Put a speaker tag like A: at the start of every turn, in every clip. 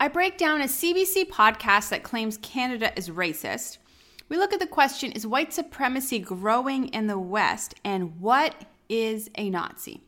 A: I break down a CBC podcast that claims Canada is racist. We look at the question Is white supremacy growing in the West? And what is a Nazi?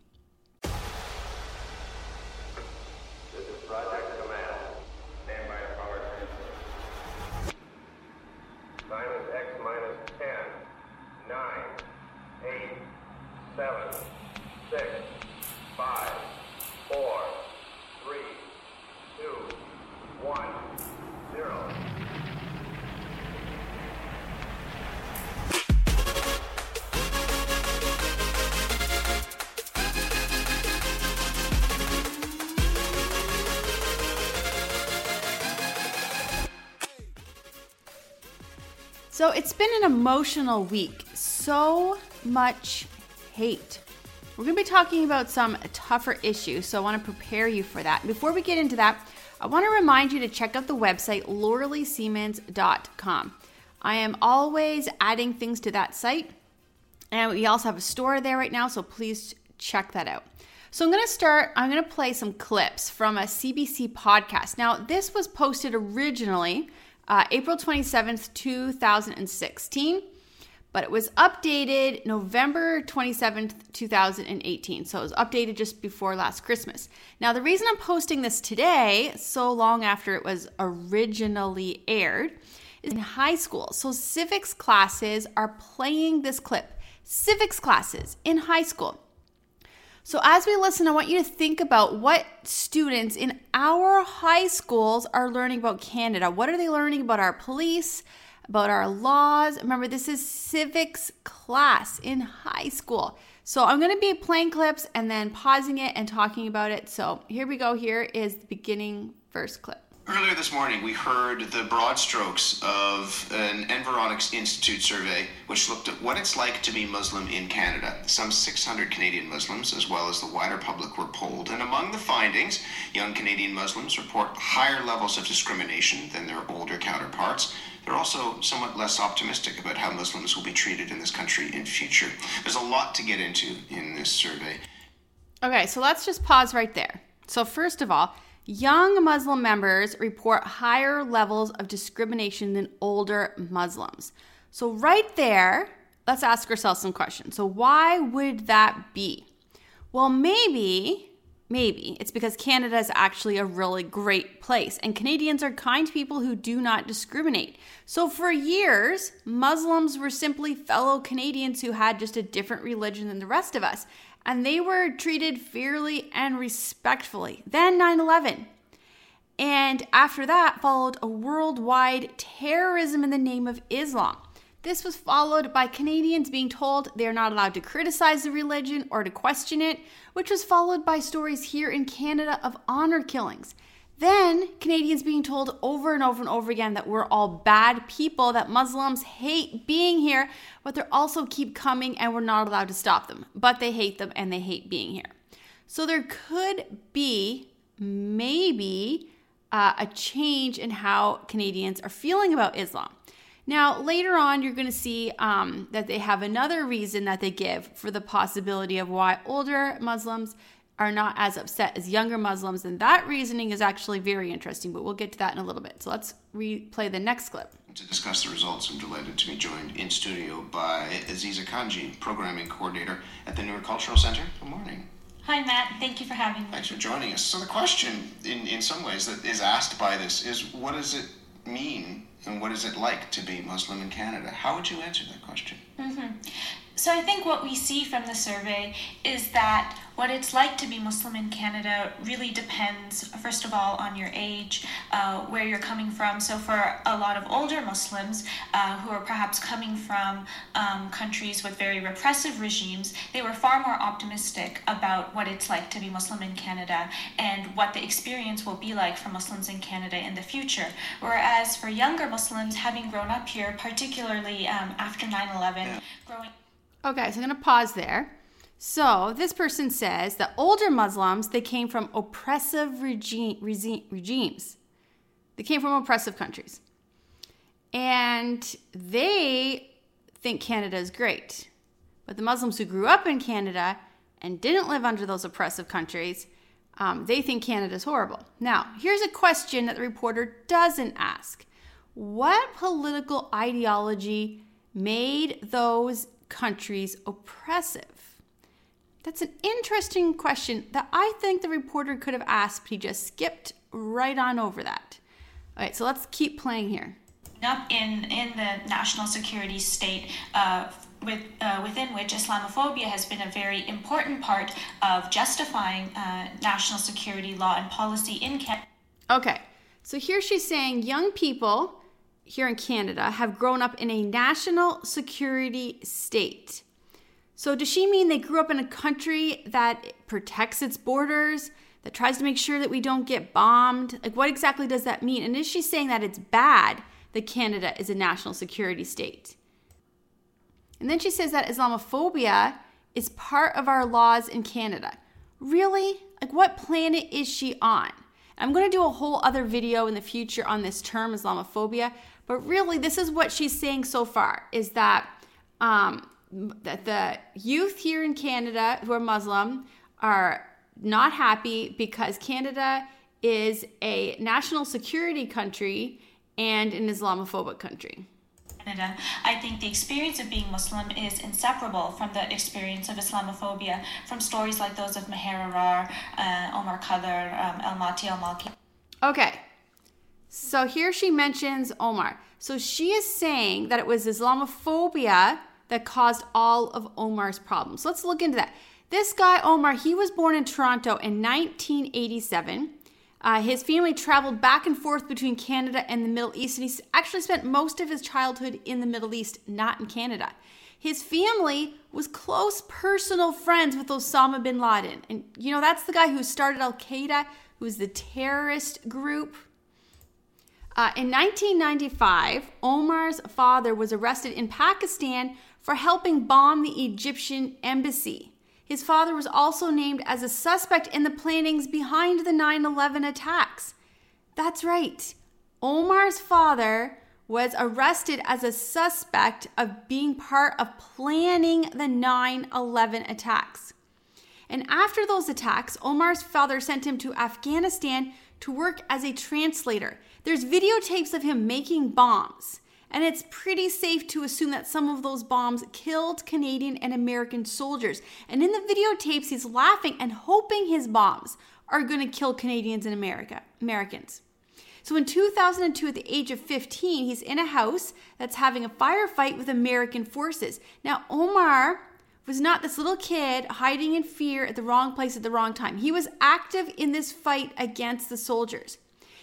A: Been an emotional week. So much hate. We're going to be talking about some tougher issues, so I want to prepare you for that. Before we get into that, I want to remind you to check out the website lauraleesiemens.com. I am always adding things to that site, and we also have a store there right now, so please check that out. So I'm going to start, I'm going to play some clips from a CBC podcast. Now, this was posted originally uh, April 27th, 2016, but it was updated November 27th, 2018. So it was updated just before last Christmas. Now, the reason I'm posting this today, so long after it was originally aired, is in high school. So civics classes are playing this clip. Civics classes in high school. So, as we listen, I want you to think about what students in our high schools are learning about Canada. What are they learning about our police, about our laws? Remember, this is civics class in high school. So, I'm going to be playing clips and then pausing it and talking about it. So, here we go. Here is the beginning first clip.
B: Earlier this morning, we heard the broad strokes of an Environics Institute survey, which looked at what it's like to be Muslim in Canada. Some 600 Canadian Muslims, as well as the wider public, were polled. And among the findings, young Canadian Muslims report higher levels of discrimination than their older counterparts. They're also somewhat less optimistic about how Muslims will be treated in this country in future. There's a lot to get into in this survey.
A: Okay, so let's just pause right there. So, first of all, young Muslim members report higher levels of discrimination than older Muslims. So, right there, let's ask ourselves some questions. So, why would that be? Well, maybe, maybe it's because Canada is actually a really great place and Canadians are kind people who do not discriminate. So, for years, Muslims were simply fellow Canadians who had just a different religion than the rest of us and they were treated fairly and respectfully. Then 9 11. And after that followed a worldwide terrorism in the name of Islam. This was followed by Canadians being told they are not allowed to criticize the religion or to question it, which was followed by stories here in Canada of honor killings. Then Canadians being told over and over and over again that we're all bad people, that Muslims hate being here, but they also keep coming and we're not allowed to stop them. But they hate them and they hate being here. So there could be maybe uh, a change in how Canadians are feeling about Islam. Now, later on, you're going to see um, that they have another reason that they give for the possibility of why older Muslims are not as upset as younger Muslims. And that reasoning is actually very interesting, but we'll get to that in a little bit. So let's replay the next clip.
B: To discuss the results, I'm delighted to be joined in studio by Azeezah Kanji, Programming Coordinator at the Noor Cultural Center. Good morning.
C: Hi, Matt. Thank you for having me.
B: Thanks for joining us. So, the question, in, in some ways, that is asked by this is what does it mean and what is it like to be Muslim in Canada? How would you answer that question?
C: Mm-hmm. So, I think what we see from the survey is that what it's like to be Muslim in Canada really depends, first of all, on your age, uh, where you're coming from. So, for a lot of older Muslims uh, who are perhaps coming from um, countries with very repressive regimes, they were far more optimistic about what it's like to be Muslim in Canada and what the experience will be like for Muslims in Canada in the future. Whereas for younger Muslims, having grown up here, particularly um, after 9 11, growing
A: Okay, so I'm going to pause there. So this person says that older Muslims they came from oppressive regime, regime, regimes. They came from oppressive countries, and they think Canada is great. But the Muslims who grew up in Canada and didn't live under those oppressive countries, Um, they think Canada is horrible. Now, here's a question that the reporter doesn't ask What political ideology made those countries oppressive? That's an interesting question that I think the reporter could have asked, but he just skipped right on over that. All right, so let's keep playing here.
C: Up in, in the national security state, uh, with, uh, within which Islamophobia has been a very important part of justifying uh, national security law and policy in Canada.
A: Okay, so here she's saying young people here in Canada have grown up in a national security state. So, does she mean they grew up in a country that protects its borders, that tries to make sure that we don't get bombed? Like, what exactly does that mean? And is she saying that it's bad that Canada is a national security state? And then she says that Islamophobia is part of our laws in Canada. Really? Like, what planet is she on? I'm going to do a whole other video in the future on this term, Islamophobia. But really, this is what she's saying so far: is that um, that the youth here in Canada who are Muslim are not happy because Canada is a national security country and an Islamophobic country.
C: Canada, I think the experience of being Muslim is inseparable from the experience of Islamophobia, from stories like those of Maher Arar, uh, Omar Khadr, um, El Maati Al Malki.
A: Okay, so here she mentions Omar. So she is saying that it was Islamophobia that caused all of Omar's problems. Let's look into that. This guy, Omar, he was born in Toronto in 1987. Uh, his family traveled back and forth between Canada and the Middle East, and he actually spent most of his childhood in the Middle East, not in Canada. His family was close personal friends with Osama bin Laden. And, you know, that's the guy who started Al Qaeda, who was the terrorist group. Uh, in 1995, Omar's father was arrested in Pakistan for helping bomb the Egyptian embassy. His father was also named as a suspect in the plannings behind the 9 11 attacks. That's right. Omar's father was arrested as a suspect of being part of planning the 9 11 attacks. And after those attacks, Omar's father sent him to Afghanistan to work as a translator. There's videotapes of him making bombs. And it's pretty safe to assume that some of those bombs killed Canadian and American soldiers. And in the videotapes, he's laughing and hoping his bombs are going to kill Canadians and America, Americans. So in 2002, at the age of 15, he's in a house that's having a firefight with American forces. Now, Omar was not this little kid hiding in fear at the wrong place at the wrong time. He was active in this fight against the soldiers.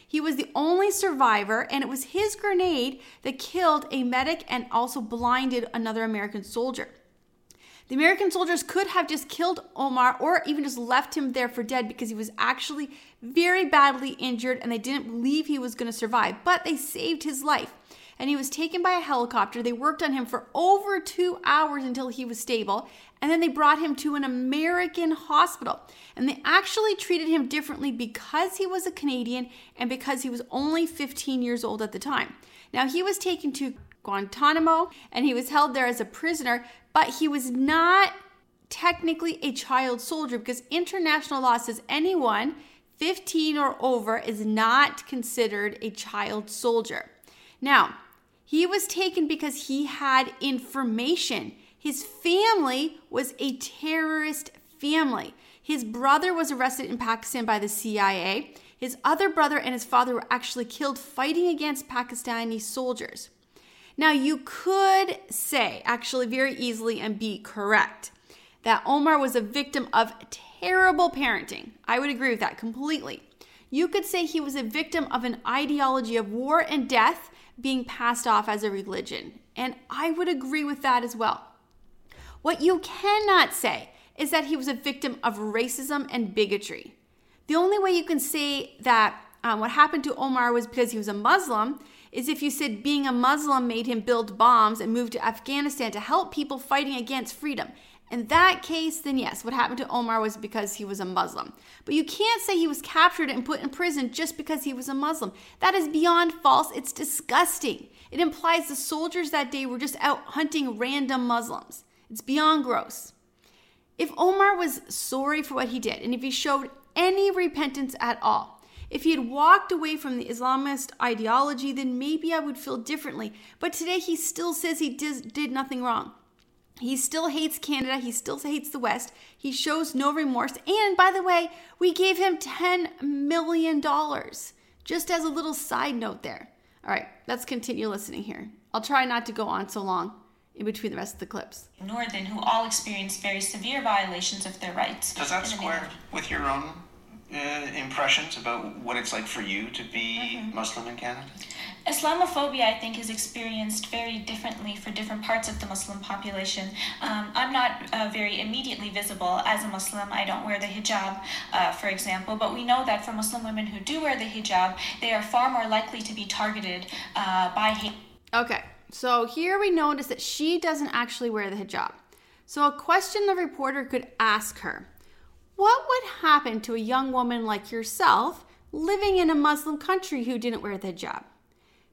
A: He was the only survivor, and it was his grenade that killed a medic and also blinded another American soldier. The American soldiers could have just killed Omar or even just left him there for dead because he was actually very badly injured and they didn't believe he was going to survive, but they saved his life. And he was taken by a helicopter. They worked on him for over two hours until he was stable. And then they brought him to an American hospital. And they actually treated him differently because he was a Canadian and because he was only 15 years old at the time. Now, he was taken to Guantanamo and he was held there as a prisoner, but he was not technically a child soldier because international law says anyone 15 or over is not considered a child soldier. Now, he was taken because he had information. His family was a terrorist family. His brother was arrested in Pakistan by the CIA. His other brother and his father were actually killed fighting against Pakistani soldiers. Now, you could say, actually, very easily and be correct, that Omar was a victim of terrible parenting. I would agree with that completely. You could say he was a victim of an ideology of war and death being passed off as a religion. And I would agree with that as well. What you cannot say is that he was a victim of racism and bigotry. The only way you can say that um, what happened to Omar was because he was a Muslim is if you said being a Muslim made him build bombs and move to Afghanistan to help people fighting against freedom. In that case, then yes, what happened to Omar was because he was a Muslim. But you can't say he was captured and put in prison just because he was a Muslim. That is beyond false. It's disgusting. It implies the soldiers that day were just out hunting random Muslims. It's beyond gross. If Omar was sorry for what he did, and if he showed any repentance at all. If he had walked away from the Islamist ideology, then maybe I would feel differently. But today he still says he did, did nothing wrong. He still hates Canada. He still hates the West. He shows no remorse. And by the way, we gave him $10 million. Just as a little side note there. All right, let's continue listening here. I'll try not to go on so long in between the rest of the clips.
C: Nureddin, who all experienced very severe violations of their rights.
B: Does that square with your own uh, impressions about what it's like for you to be Muslim in Canada?
C: Islamophobia, I think, is experienced very differently for different parts of the Muslim population. Um, I'm not uh, very immediately visible as a Muslim. I don't wear the hijab, uh, for example, but we know that for Muslim women who do wear the hijab, they are far more likely to be targeted uh, by hate.
A: Okay, so here we notice that she doesn't actually wear the hijab. So, a question the reporter could ask her What would happen to a young woman like yourself living in a Muslim country who didn't wear the hijab?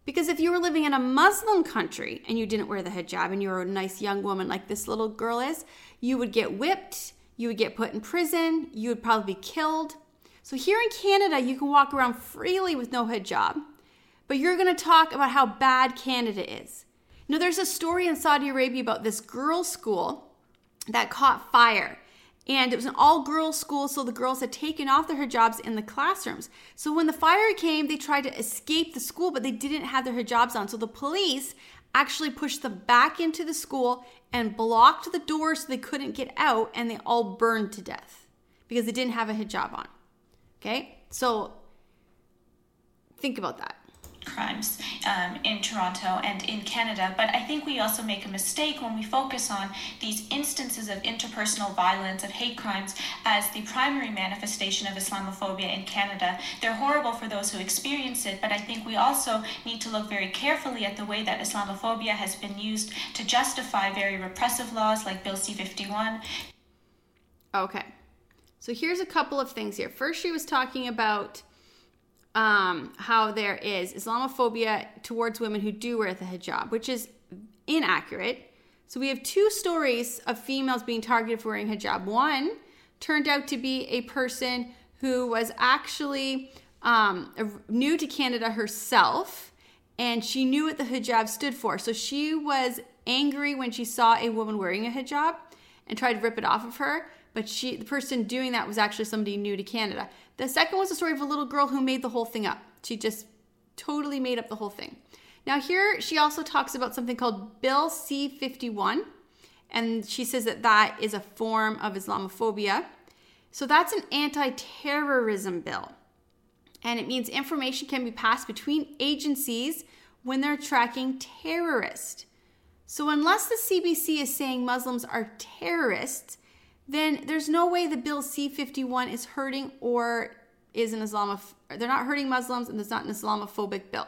A: Because if you were living in a Muslim country and you didn't wear the hijab and you were a nice young woman like this little girl is, you would get whipped, you would get put in prison, you would probably be killed. So here in Canada, you can walk around freely with no hijab, but you're to talk about how bad Canada is. You know, there's a story in Saudi Arabia about this girls' school that caught fire. And it was an all girls school, so the girls had taken off their hijabs in the classrooms. So when the fire came, they tried to escape the school, but they didn't have their hijabs on. So the police actually pushed them back into the school and blocked the doors so they couldn't get out, and they all burned to death because they didn't have a hijab on. Okay? So think about that.
C: Crimes um, in Toronto and in Canada. But I think we also make a mistake when we focus on these instances of interpersonal violence, of hate crimes, as the primary manifestation of Islamophobia in Canada. They're horrible for those who experience it, but I think we also need to look very carefully at the way that Islamophobia has been used to justify very repressive laws like Bill C 51,
A: Okay. So here's a couple of things here. First, she was talking about um, how there is Islamophobia towards women who do wear the hijab, which is inaccurate. So we have two stories of females being targeted for wearing hijab. One turned out to be a person who was actually um, new to Canada herself, and she knew what the hijab stood for. So she was angry when she saw a woman wearing a hijab and tried to rip it off of her. But she, the person doing that was actually somebody new to Canada. The second was a story of a little girl who made the whole thing up. She just totally made up the whole thing. Now, here she also talks about something called Bill C 51, and she says that that is a form of Islamophobia. So that's an anti terrorism bill, and it means information can be passed between agencies when they're tracking terrorists. So, unless the CBC is saying Muslims are terrorists, then there's no way the bill C51 is hurting or is an Islamoph they're not hurting Muslims and it's not an Islamophobic bill.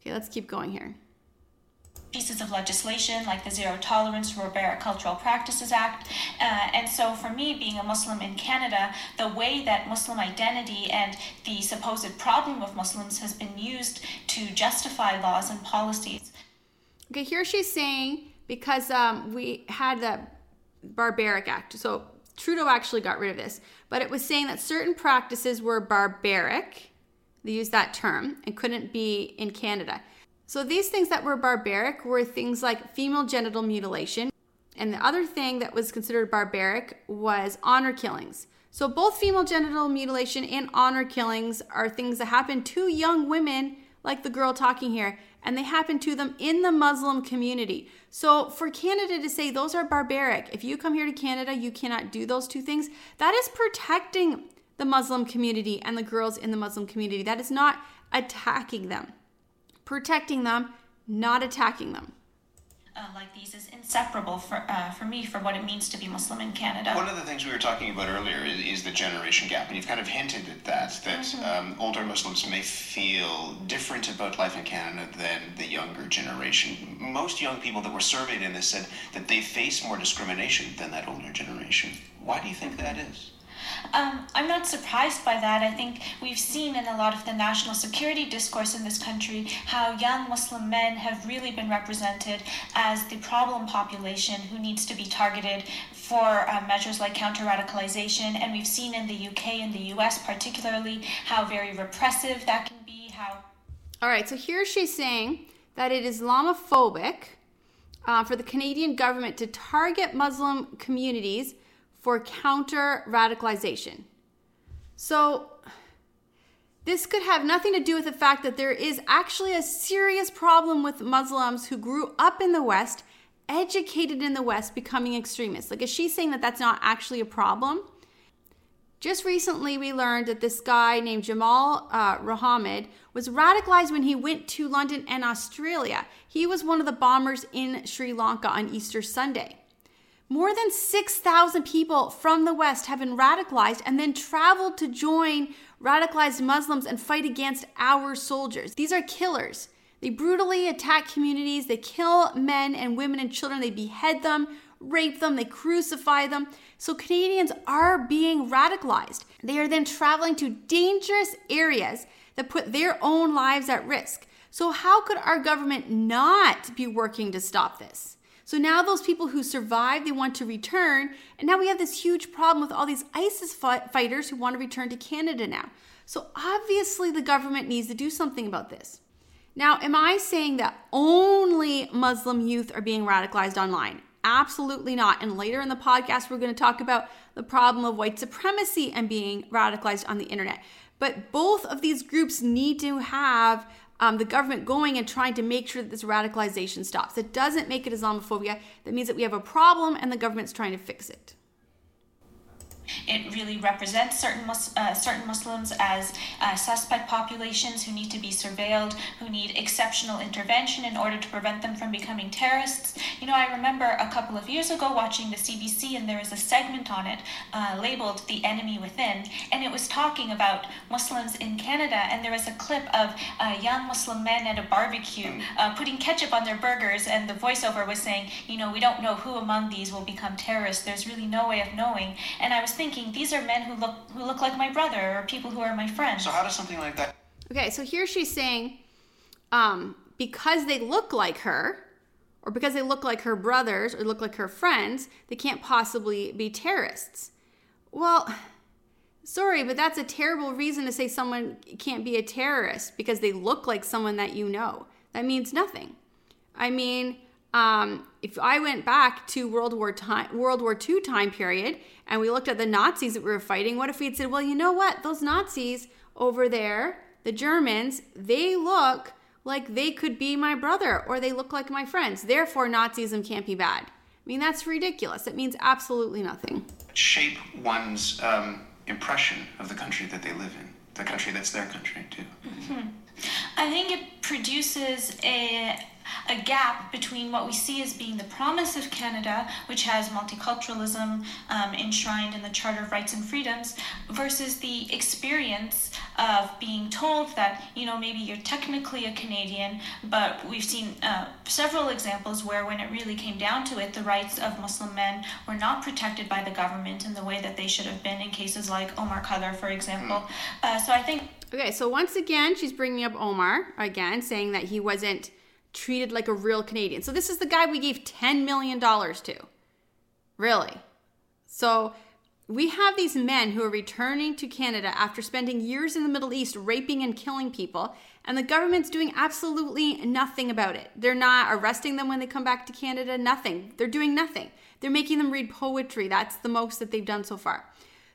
A: Okay, let's keep going here.
C: pieces of legislation like the Zero Tolerance for Barbaric Cultural Practices Act. Uh, and so, for me, being a Muslim in Canada, the way that Muslim identity and the supposed problem of Muslims has been used to justify laws and policies.
A: Okay, here she's saying because um, we had the Barbaric Act. So Trudeau actually got rid of this, but it was saying that certain practices were barbaric. They used that term and couldn't be in Canada. So these things that were barbaric were things like female genital mutilation. And the other thing that was considered barbaric was honor killings. So both female genital mutilation and honor killings are things that happen to young women, like the girl talking here, and they happen to them in the Muslim community. So for Canada to say those are barbaric, if you come here to Canada, you cannot do those two things, that is protecting the Muslim community and the girls in the Muslim community. That is not attacking them. Protecting them, not attacking them.
C: Uh, like these is inseparable for, uh, for me for what it means to be Muslim in Canada.
B: One of the things we were talking about earlier is, is the generation gap, and you've kind of hinted at that, that um, older Muslims may feel different about life in Canada than the younger generation. Most young people that were surveyed in this said that they face more discrimination than that older generation. Why do you think that is?
C: Um, I'm not surprised by that. I think we've seen in a lot of the national security discourse in this country how young Muslim men have really been represented as the problem population who needs to be targeted for uh, measures like counter radicalization. And we've seen in the UK and the US, particularly, how very repressive that can be. How.
A: All right, so here she's saying that it is Islamophobic uh, for the Canadian government to target Muslim communities for counter radicalization. So, this could have nothing to do with the fact that there is actually a serious problem with Muslims who grew up in the West, educated in the West, becoming extremists. Like, is she saying that that's not actually a problem? Just recently, we learned that this guy named Jamal uh, Rahamid was radicalized when he went to London and Australia. He was one of the bombers in Sri Lanka on Easter Sunday. More than 6,000 people from the West have been radicalized and then traveled to join radicalized Muslims and fight against our soldiers. These are killers. They brutally attack communities, they kill men and women and children, they behead them, rape them, they crucify them. So Canadians are being radicalized. They are then traveling to dangerous areas that put their own lives at risk. So, how could our government not be working to stop this? So now those people who survived, they want to return. And now we have this huge problem with all these ISIS fighters who want to return to Canada now. So obviously the government needs to do something about this. Now, am I saying that only Muslim youth are being radicalized online? Absolutely not. And later in the podcast, we're going to talk about the problem of white supremacy and being radicalized on the internet. But both of these groups need to have um, the government going and trying to make sure that this radicalization stops. It doesn't make it Islamophobia. That means that we have a problem and the government's trying to fix it.
C: It really represents certain Mus- uh, certain Muslims as uh, suspect populations who need to be surveilled, who need exceptional intervention in order to prevent them from becoming terrorists. You know, I remember a couple of years ago watching the CBC, and there was a segment on it uh, labeled "The Enemy Within," and it was talking about Muslims in Canada. And there was a clip of young Muslim men at a barbecue uh, putting ketchup on their burgers, and the voiceover was saying, "You know, we don't know who among these will become terrorists. There's really no way of knowing." And I was thinking these are men who look who look like my brother or people who are my friends.
B: So how does something like that?
A: Okay, so here she's saying, um, because they look like her, or because they look like her brothers or look like her friends, they can't possibly be terrorists. Well, sorry, but that's a terrible reason to say someone can't be a terrorist because they look like someone that you know. That means nothing. I mean, um, if I went back to World War time, World War II time period, and we looked at the Nazis that we were fighting, what if we had said, well, you know what, those Nazis over there, the Germans, they look like they could be my brother or they look like my friends. Therefore, Nazism can't be bad. I mean, that's ridiculous. It means absolutely nothing.
B: Shape one's um, impression of the country that they live in, the country that's their country too.
C: Mm-hmm. I think it produces a a gap between what we see as being the promise of Canada, which has multiculturalism um, enshrined in the Charter of Rights and Freedoms, versus the experience of being told that, you know, maybe you're technically a Canadian, but we've seen uh, several examples where when it really came down to it, the rights of Muslim men were not protected by the government in the way that they should have been in cases like Omar Khadr, for example. Uh, so I think.
A: Okay, so once again, she's bringing up Omar again, saying that he wasn't treated like a real Canadian. So this is the guy we gave $10 million to. Really. So we have these men who are returning to Canada after spending years in the Middle East raping and killing people, and the government's doing absolutely nothing about it. They're not arresting them when they come back to Canada, nothing. They're doing nothing. They're making them read poetry. That's the most that they've done so far.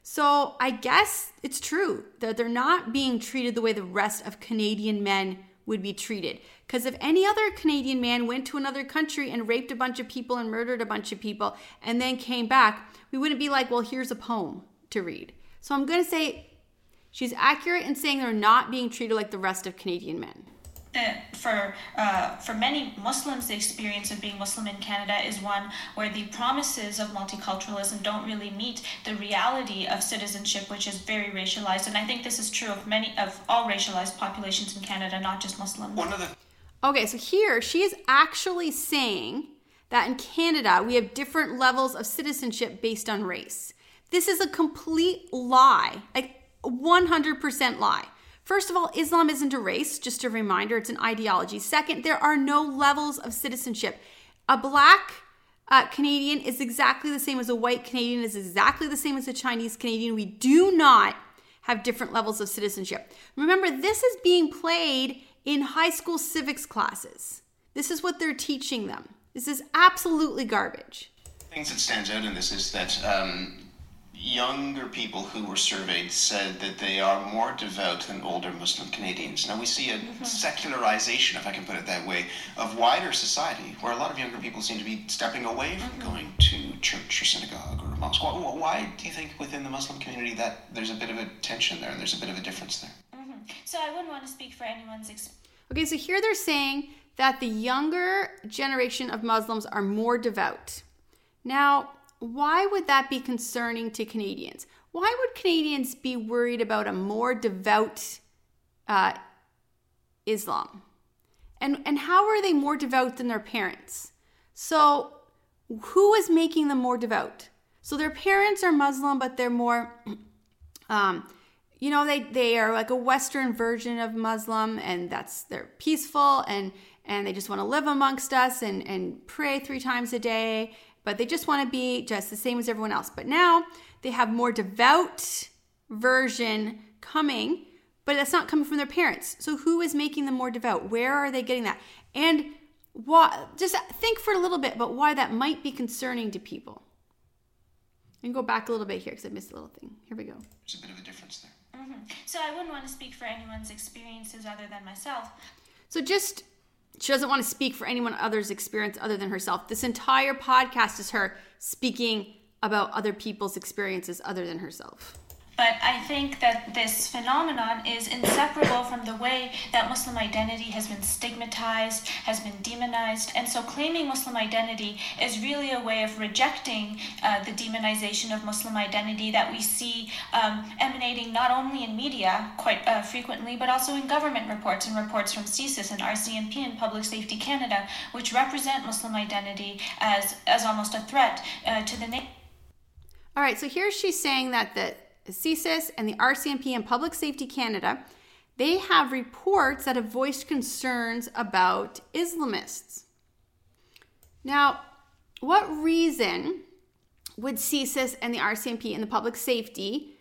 A: So I guess it's true that they're not being treated the way the rest of Canadian men would be treated. Because if any other Canadian man went to another country and raped a bunch of people and murdered a bunch of people and then came back, we wouldn't be like, well, here's a poem to read. So I'm going to say she's accurate in saying they're not being treated like the rest of Canadian men
C: for uh, for many Muslims, the experience of being Muslim in Canada is one where the promises of multiculturalism don't really meet the reality of citizenship, which is very racialized. And I think this is true of many of all racialized populations in Canada, not just Muslims.
B: One of the
A: Okay, so here she is actually saying that in Canada we have different levels of citizenship based on race. This is a complete lie, like 100% lie. First of all, Islam isn't a race, just a reminder, it's an ideology. Second, there are no levels of citizenship. A black uh, Canadian is exactly the same as a white Canadian, is exactly the same as a Chinese Canadian. We do not have different levels of citizenship. Remember, this is being played in high school civics classes. This is what they're teaching them. This is absolutely garbage.
B: Things that stands out in this is that um, younger people who were surveyed said that they are more devout than older Muslim Canadians. Now we see a mm-hmm. secularization, if I can put it that way, of wider society, where a lot of younger people seem to be stepping away from mm-hmm. going to church or synagogue or mosque. Why, why do you think within the Muslim community that there's a bit of a tension there and there's a bit of a difference there? Mm-hmm.
C: So I wouldn't want to speak for anyone's experience.
A: Okay, so here they're saying that the younger generation of Muslims are more devout. Now, why would that be concerning to Canadians? Why would Canadians be worried about a more devout uh, Islam? And, and how are they more devout than their parents? So, who is making them more devout? So, their parents are Muslim, but they're more, um, you know, they, they are like a Western version of Muslim, and that's they're peaceful and and they just want to live amongst us and, and pray three times a day but they just want to be just the same as everyone else. But now they have more devout version coming, but that's not coming from their parents. So who is making them more devout? Where are they getting that? And what just think for a little bit about why that might be concerning to people. And go back a little bit here because I missed a little thing. Here we go.
B: There's a bit of a difference there.
C: Mm-hmm. So I wouldn't want to speak for anyone's experiences other than myself.
A: So just she doesn't want to speak for anyone other's experience other than herself. This entire podcast is her speaking about other people's experiences other than herself.
C: But I think that this phenomenon is inseparable from the way that Muslim identity has been stigmatized, has been demonized. And so claiming Muslim identity is really a way of rejecting uh, the demonization of Muslim identity that we see um, emanating not only in media quite uh, frequently, but also in government reports and reports from CSIS and RCMP and Public Safety Canada, which represent Muslim identity as, as almost a threat uh, to the nation.
A: All right, so here she's saying that the CSIS and the RCMP and Public Safety Canada, they have reports that have voiced concerns about Islamists. Now, what reason would CSIS and the RCMP and the Public Safety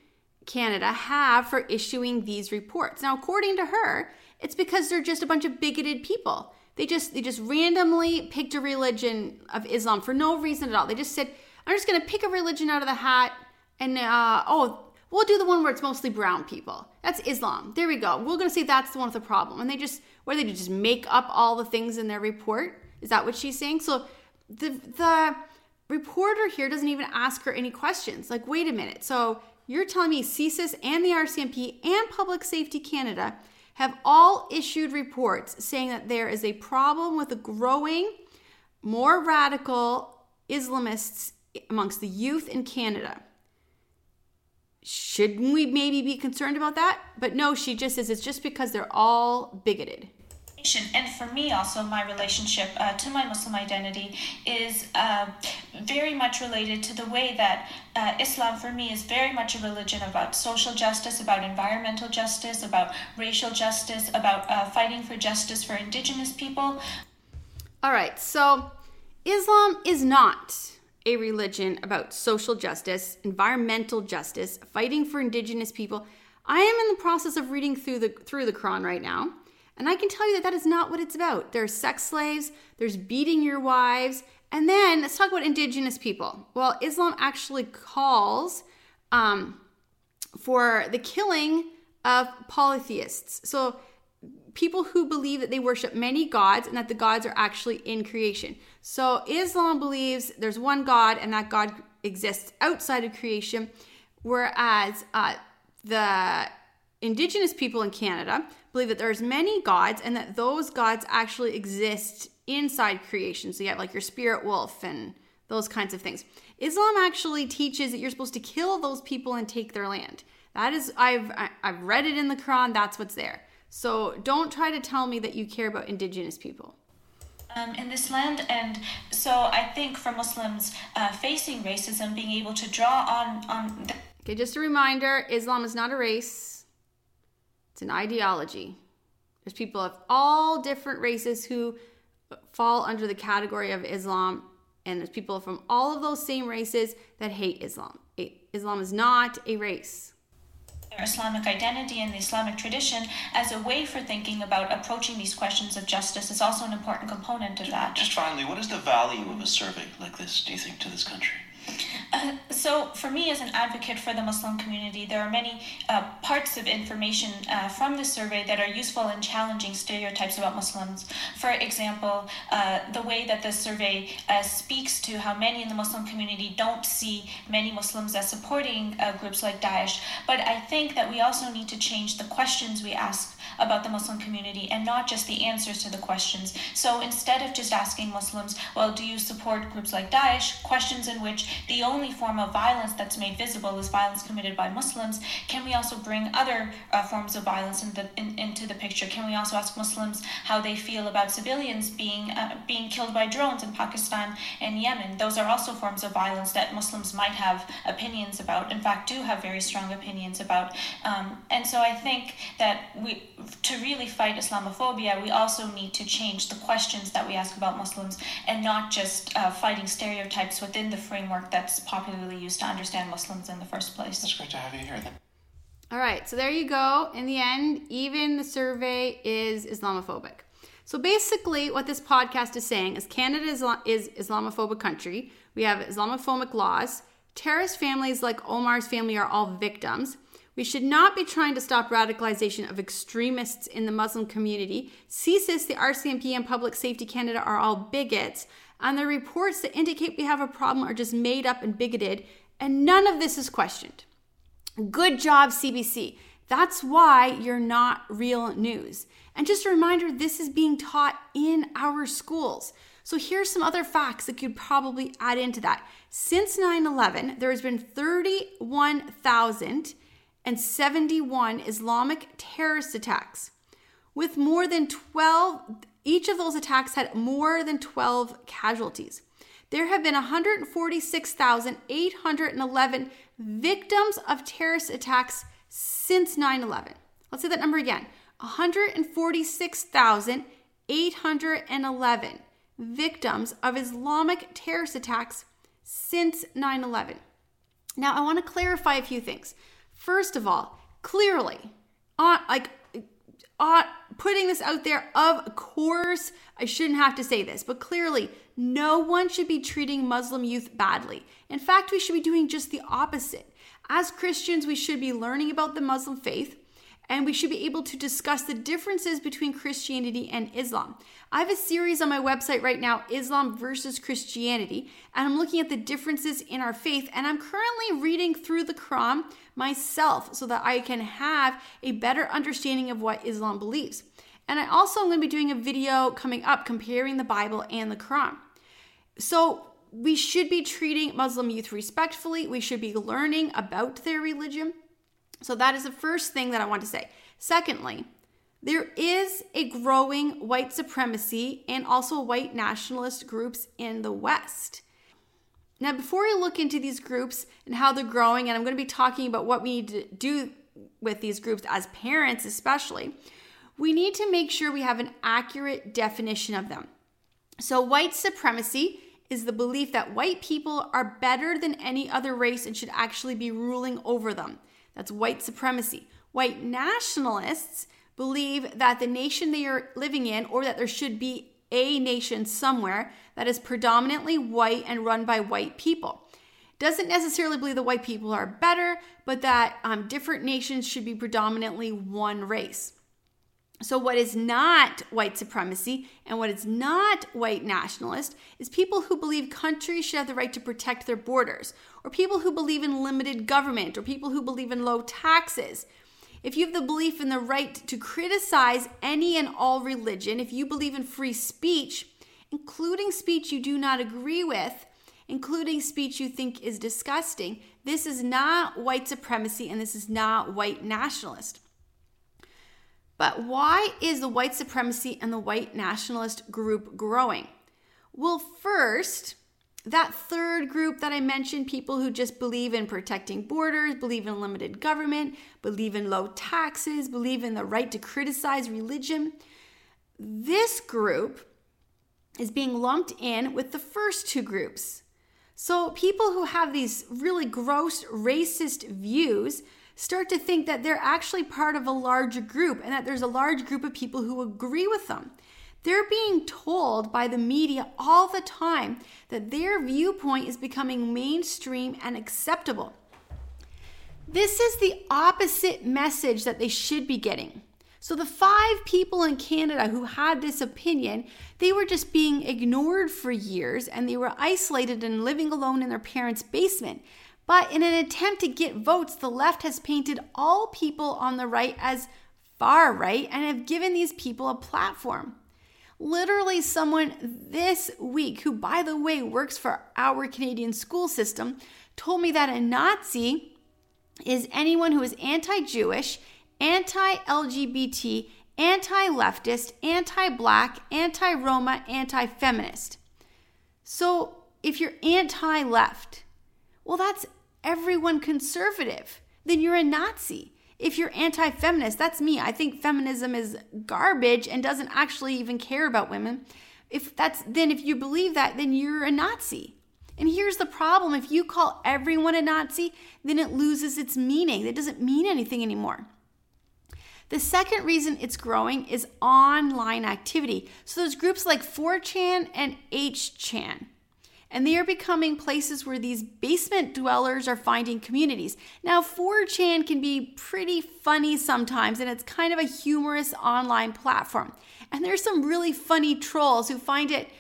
A: Canada have for issuing these reports? Now, according to her, it's because they're just a bunch of bigoted people. They just they just randomly picked a religion of Islam for no reason at all. They just said, "I'm just going to pick a religion out of the hat." And uh, oh, We'll do the one where it's mostly brown people. That's Islam. There we go. We're going to say that's the one with the problem. And they just, where they just make up all the things in their report. Is that what she's saying? So the the reporter here doesn't even ask her any questions. Like, wait a minute. So you're telling me CSIS and the RCMP and Public Safety Canada have all issued reports saying that there is a problem with a growing, more radical Islamists amongst the youth in Canada shouldn't we maybe be concerned about that? But no, she just says it's just because they're all bigoted.
C: And for me, also, my relationship uh, to my Muslim identity is uh, very much related to the way that uh, Islam, for me, is very much a religion about social justice, about environmental justice, about racial justice, about uh, fighting for justice for indigenous people.
A: All right, so Islam is not a religion about social justice, environmental justice, fighting for indigenous people. I am in the process of reading through the through the Quran right now, and I can tell you that that is not what it's about. There's sex slaves, there's beating your wives, and then let's talk about indigenous people. Well, Islam actually calls um, for the killing of polytheists. So people who believe that they worship many gods and that the gods are actually in creation. So Islam believes there's one God and that God exists outside of creation, whereas uh, the indigenous people in Canada believe that there's many gods and that those gods actually exist inside creation. So you have like your spirit wolf and those kinds of things. Islam actually teaches that you're supposed to kill those people and take their land. That is I've I've read it in the Quran, that's what's there. So don't try to tell me that you care about indigenous people
C: um, in this land. And so I think for Muslims uh, facing racism, being able to draw on on. The-
A: okay, just a reminder: Islam is not a race; it's an ideology. There's people of all different races who fall under the category of Islam. And there's people from all of those same races that hate Islam. Islam is not a race.
C: Their Islamic identity and the Islamic tradition as a way for thinking about approaching these questions of justice is also an important component of that.
D: Just finally, what is the value of a survey like this, do you think, to this country?
C: Uh, so, for me as an advocate for the Muslim community, there are many uh, parts of information uh, from the survey that are useful in challenging stereotypes about Muslims. For example, uh, the way that the survey uh, speaks to how many in the Muslim community don't see many Muslims as supporting groups like Daesh. But I think that we also need to change the questions we ask about the Muslim community and not just the answers to the questions. So instead of just asking Muslims, well, do you support groups like Daesh? Questions in which the only form of violence that's made visible is violence committed by Muslims. Can we also bring other uh, forms of violence in the, in, into the picture? Can we also ask Muslims how they feel about civilians being uh, being killed by drones in Pakistan and Yemen? Those are also forms of violence that Muslims might have opinions about. In fact, do have very strong opinions about. Um, and so I think that we to really fight Islamophobia, we also need to change the questions that we ask about Muslims and not just uh, fighting stereotypes within the framework that's popularly used to understand Muslims in the first place.
D: It's great to have you here then.
A: All right, so there you go. In the end, even the survey is Islamophobic. So basically, what this podcast is saying is Canada is, is Islamophobic country. We have Islamophobic laws. Terrorist families like Omar's family are all victims. We should not be trying to stop radicalization of extremists in the Muslim community. CSIS, the RCMP, and Public Safety Canada are all bigots, and the reports that indicate we have a problem are just made up and bigoted, and none of this is questioned. Good job, CBC. That's why you're not real news. And just a reminder this is being taught in our schools. So here's some other facts that could probably add into that. Since 9 11, there has been 31,000 and 71 Islamic terrorist attacks. With more than 12, each of those attacks had more than 12 casualties. There have been 146,811 victims of terrorist attacks since 9 11. Let's say that number again 146,811 victims of Islamic terrorist attacks since 9 11. Now, I want to clarify a few things. First of all, clearly, like putting this out there, of course, I shouldn't have to say this, but clearly, no one should be treating Muslim youth badly. In fact, we should be doing just the opposite. As Christians, we should be learning about the Muslim faith and we should be able to discuss the differences between Christianity and Islam. I have a series on my website right now, Islam versus Christianity, and I'm looking at the differences in our faith, and I'm currently reading through the Quran myself so that I can have a better understanding of what Islam believes. And I also am going to be doing a video coming up comparing the Bible and the Quran. So, we should be treating Muslim youth respectfully. We should be learning about their religion. So, that is the first thing that I want to say. Secondly, there is a growing white supremacy and also white nationalist groups in the West. Now, before we look into these groups and how they're growing, and I'm going to be talking about what we need to do with these groups as parents, especially, we need to make sure we have an accurate definition of them. So, white supremacy is the belief that white people are better than any other race and should actually be ruling over them. That's white supremacy. White nationalists believe that the nation they are living in, or that there should be a nation somewhere that is predominantly white and run by white people. Doesn't necessarily believe the white people are better, but that um, different nations should be predominantly one race. So, what is not white supremacy and what is not white nationalist is people who believe countries should have the right to protect their borders, or people who believe in limited government, or people who believe in low taxes. If you have the belief in the right to criticize any and all religion, if you believe in free speech, including speech you do not agree with, including speech you think is disgusting, this is not white supremacy and this is not white nationalist. But why is the white supremacy and the white nationalist group growing? Well, first, that third group that I mentioned, people who just believe in protecting borders, believe in limited government, believe in low taxes, believe in the right to criticize religion, this group is being lumped in with the first two groups. So people who have these really gross racist views start to think that they're actually part of a larger group and that there's a large group of people who agree with them. They're being told by the media all the time that their viewpoint is becoming mainstream and acceptable. This is the opposite message that they should be getting. So the five people in Canada who had this opinion, they were just being ignored for years and they were isolated and living alone in their parents' basement. But in an attempt to get votes, the left has painted all people on the right as far right and have given these people a platform. Literally, someone this week, who by the way works for our Canadian school system, told me that a Nazi is anyone who is anti Jewish, anti LGBT, anti leftist, anti black, anti Roma, anti feminist. So if you're anti left, well, that's everyone conservative. Then you're a Nazi. If you're anti feminist, that's me. I think feminism is garbage and doesn't actually even care about women. If that's then if you believe that, then you're a Nazi. And here's the problem if you call everyone a Nazi, then it loses its meaning. It doesn't mean anything anymore. The second reason it's growing is online activity. So there's groups like 4chan and8chan and they are becoming places where these basement dwellers are finding communities. Now, 4chan can be pretty funny sometimes, and it's kind of a humorous online platform. And there's some really funny trolls who find it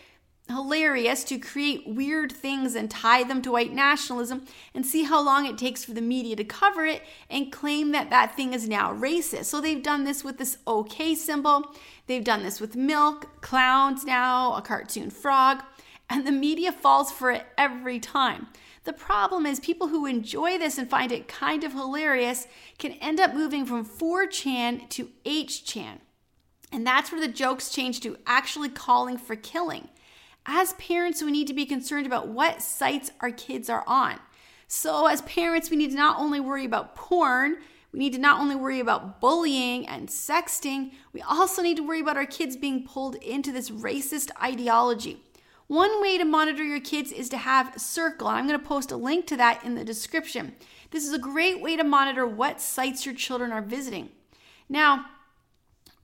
A: hilarious to create weird things and tie them to white nationalism and see how long it takes for the media to cover it and claim that that thing is now racist. So they've done this with this OK symbol. They've done this with milk, clowns now, a cartoon frog and the media falls for it every time. The problem is, people who enjoy this and find it kind of hilarious can end up moving from 4chan to 8chan. And that's where the jokes change to actually calling for killing. As parents, we need to be concerned about what sites our kids are on. So, as parents, we need to not only worry about porn, we need to not only worry about bullying and sexting, we also need to worry about our kids being pulled into this racist ideology. One way to monitor your kids is to have Circle. I'm going to post a link to that in the description. This is a great way to monitor what sites your children are visiting. Now,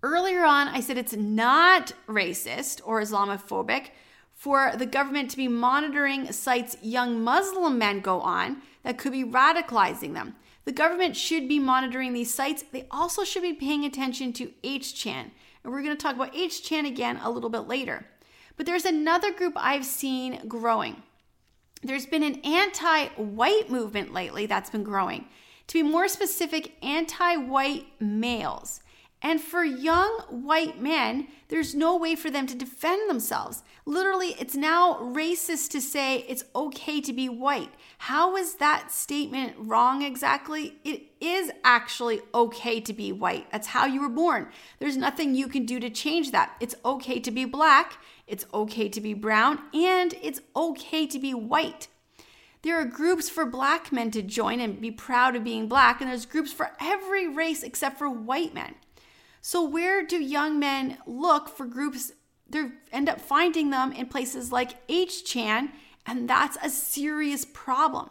A: earlier on, I said it's not racist or Islamophobic for the government to be monitoring sites young Muslim men go on that could be radicalizing them. The government should be monitoring these sites. They also should be paying attention to 8chan. And we're going to talk about 8chan again a little bit later. But there's another group I've seen growing. There's been an anti white movement lately that's been growing. To be more specific, anti white males. And for young white men, there's no way for them to defend themselves. Literally, it's now racist to say it's okay to be white. How is that statement wrong exactly? It is actually okay to be white. That's how you were born. There's nothing you can do to change that. It's okay to be black, it's okay to be brown, and it's okay to be white. There are groups for black men to join and be proud of being black, and there's groups for every race except for white men. So, where do young men look for groups? They end up finding them in places like 8chan, and that's a serious problem.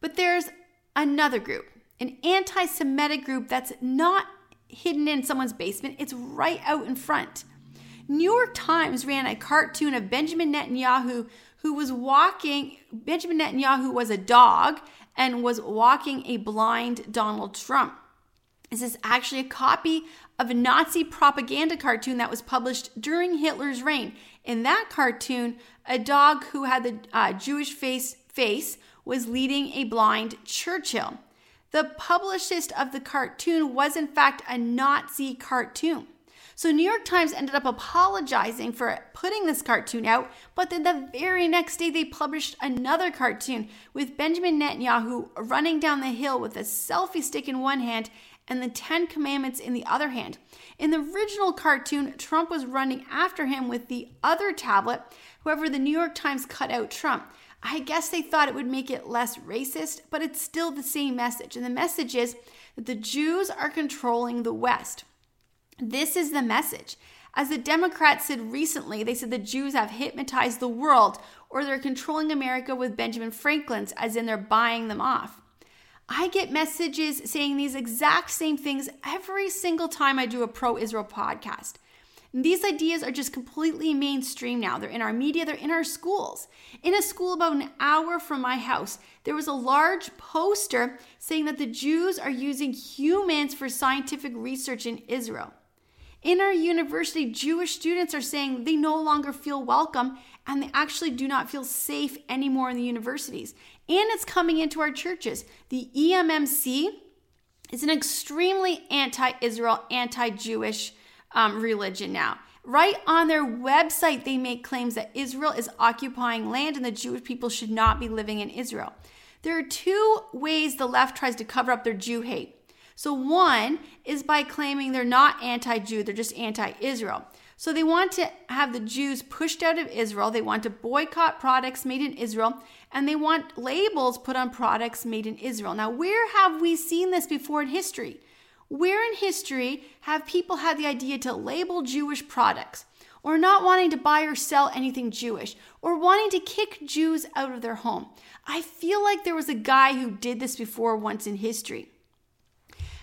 A: But there's another group, an anti Semitic group that's not hidden in someone's basement, it's right out in front. New York Times ran a cartoon of Benjamin Netanyahu who was walking, Benjamin Netanyahu was a dog and was walking a blind Donald Trump. This is actually a copy of a Nazi propaganda cartoon that was published during Hitler's reign. In that cartoon, a dog who had the uh, Jewish face face was leading a blind Churchill. The publicist of the cartoon was in fact a Nazi cartoon. So New York Times ended up apologizing for putting this cartoon out, but then the very next day they published another cartoon with Benjamin Netanyahu running down the hill with a selfie stick in one hand and the Ten Commandments in the other hand. In the original cartoon, Trump was running after him with the other tablet. However, the New York Times cut out Trump. I guess they thought it would make it less racist, but it's still the same message. And the message is that the Jews are controlling the West. This is the message. As the Democrats said recently, they said the Jews have hypnotized the world or they're controlling America with Benjamin Franklin's, as in they're buying them off. I get messages saying these exact same things every single time I do a pro Israel podcast. These ideas are just completely mainstream now. They're in our media, they're in our schools. In a school about an hour from my house, there was a large poster saying that the Jews are using humans for scientific research in Israel. In our university, Jewish students are saying they no longer feel welcome and they actually do not feel safe anymore in the universities. And it's coming into our churches. The EMMC is an extremely anti Israel, anti Jewish um, religion now. Right on their website, they make claims that Israel is occupying land and the Jewish people should not be living in Israel. There are two ways the left tries to cover up their Jew hate. So, one is by claiming they're not anti Jew, they're just anti Israel. So, they want to have the Jews pushed out of Israel. They want to boycott products made in Israel, and they want labels put on products made in Israel. Now, where have we seen this before in history? Where in history have people had the idea to label Jewish products, or not wanting to buy or sell anything Jewish, or wanting to kick Jews out of their home? I feel like there was a guy who did this before once in history.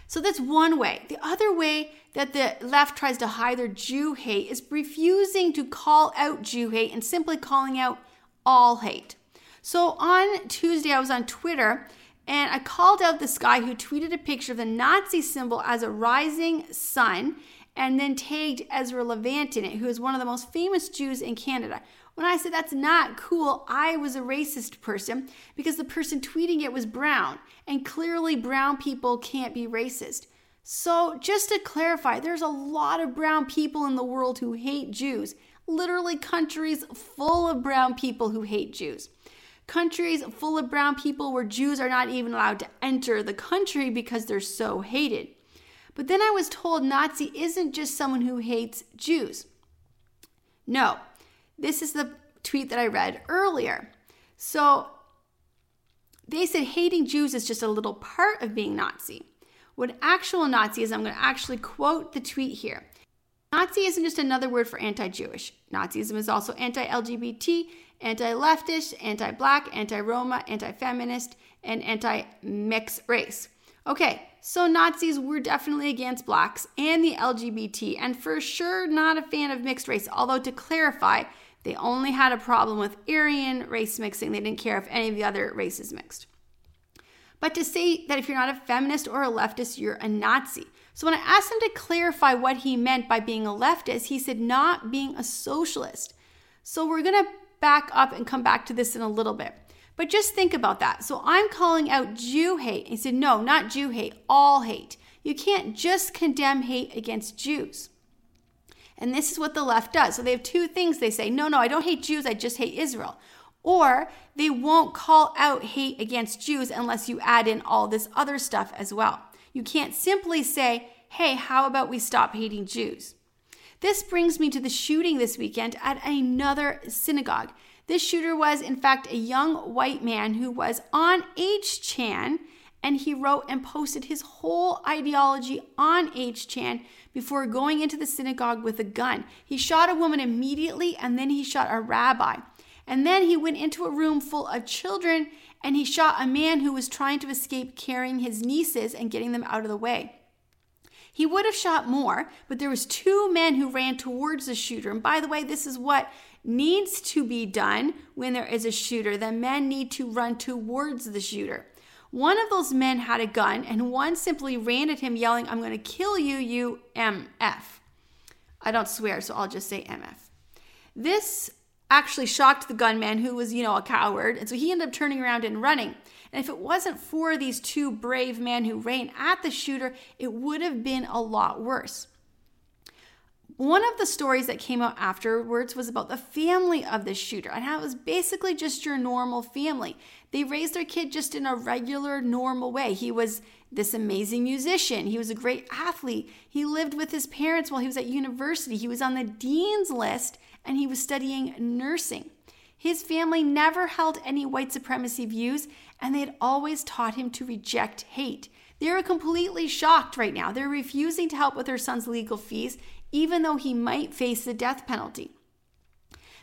A: So that's one way. The other way that the left tries to hide their Jew hate is refusing to call out Jew hate and simply calling out all hate. So on Tuesday, I was on Twitter and I called out this guy who tweeted a picture of the Nazi symbol as a rising sun and then tagged Ezra Levant in it, who is one of the most famous Jews in Canada. When I said that's not cool, I was a racist person because the person tweeting it was brown, and clearly brown people can't be racist. So, just to clarify, there's a lot of brown people in the world who hate Jews, literally, countries full of brown people who hate Jews countries full of brown people where Jews are not even allowed to enter the country because they're so hated. But then I was told Nazi isn't just someone who hates Jews. No, this is the tweet that I read earlier. So they said hating Jews is just a little part of being Nazi. What actual Nazi is, I'm going to actually quote the tweet here. Nazi isn't just another word for anti Jewish. Nazism is also anti LGBT anti leftist, anti black, anti Roma, anti feminist, and anti mixed race. Okay, so Nazis were definitely against blacks and the LGBT, and for sure not a fan of mixed race. Although, to clarify, they only had a problem with Aryan race mixing, they didn't care if any of the other races mixed. But to say that if you're not a feminist or a leftist, you're a Nazi. So when I asked him to clarify what he meant by being a leftist, he said not being a socialist. So we're going to back up and come back to this in a little bit. But just think about that. So I'm calling out Jew hate. He said, no, not Jew hate, all hate. You can't just condemn hate against Jews. And this is what the left does. So they have two things they say no, no, I don't hate Jews, I just hate Israel. Or they won't call out hate against Jews unless you add in all this other stuff as well. You can't simply say, hey, how about we stop hating Jews? This brings me to the shooting this weekend at another synagogue. This shooter was, in fact, a young white man who was on 8chan and he wrote and posted his whole ideology on 8chan before going into the synagogue with a gun. He shot a woman immediately and then he shot a rabbi. And then he went into a room full of children and he shot a man who was trying to escape carrying his nieces and getting them out of the way. He would have shot more, but there was two men who ran towards the shooter. And by the way, this is what needs to be done when there is a shooter. The men need to run towards the shooter. One of those men had a gun, and one simply ran at him, yelling, I'm going to kill you, you MF. I don't swear, so I'll just say MF. This actually shocked the gunman, who was, you know, a coward, and so he ended up turning around and running. And if it wasn't for these two brave men who ran at the shooter, it would have been a lot worse. One of the stories that came out afterwards was about the family of the shooter and how it was basically just your normal family. They raised their kid just in a regular, normal way. He was this amazing musician. He was a great athlete. He lived with his parents while he was at university. He was on the dean's list and he was studying nursing. His family never held any white supremacy views, and they had always taught him to reject hate. They are completely shocked right now. They're refusing to help with their son's legal fees, even though he might face the death penalty.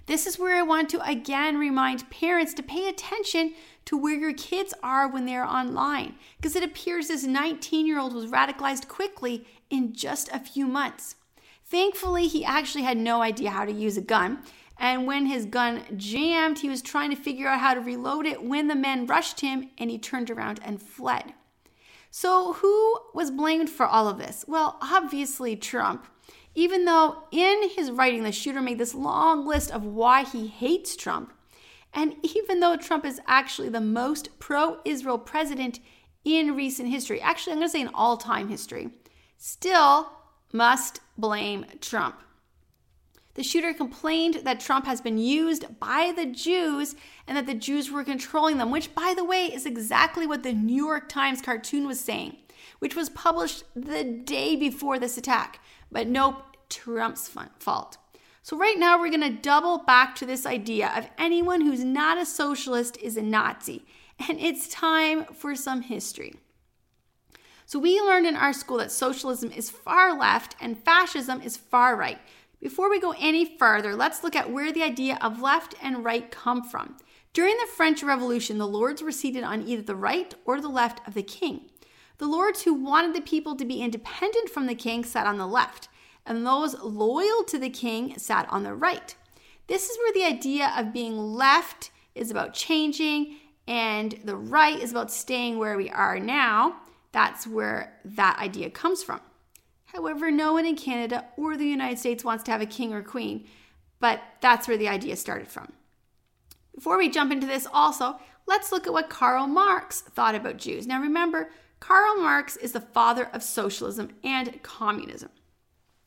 A: This is where I want to again remind parents to pay attention to where your kids are when they're online, because it appears this 19 year old was radicalized quickly in just a few months. Thankfully, he actually had no idea how to use a gun. And when his gun jammed, he was trying to figure out how to reload it when the men rushed him and he turned around and fled. So, who was blamed for all of this? Well, obviously, Trump. Even though in his writing, the shooter made this long list of why he hates Trump, and even though Trump is actually the most pro Israel president in recent history, actually, I'm going to say in all time history, still must blame Trump. The shooter complained that Trump has been used by the Jews and that the Jews were controlling them, which, by the way, is exactly what the New York Times cartoon was saying, which was published the day before this attack. But nope, Trump's fault. So, right now, we're going to double back to this idea of anyone who's not a socialist is a Nazi. And it's time for some history. So, we learned in our school that socialism is far left and fascism is far right. Before we go any further, let's look at where the idea of left and right come from. During the French Revolution, the lords were seated on either the right or the left of the king. The lords who wanted the people to be independent from the king sat on the left, and those loyal to the king sat on the right. This is where the idea of being left is about changing, and the right is about staying where we are now. That's where that idea comes from. However, no one in Canada or the United States wants to have a king or queen, but that's where the idea started from. Before we jump into this, also, let's look at what Karl Marx thought about Jews. Now, remember, Karl Marx is the father of socialism and communism.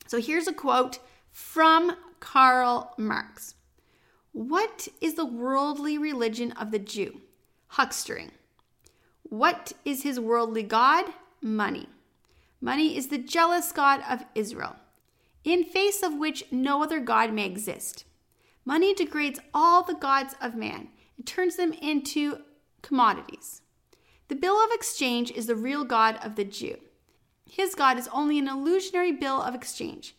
A: So here's a quote from Karl Marx What is the worldly religion of the Jew? Huckstering. What is his worldly God? Money. Money is the jealous God of Israel, in face of which no other God may exist. Money degrades all the gods of man and turns them into commodities. The bill of exchange is the real God of the Jew. His God is only an illusionary bill of exchange.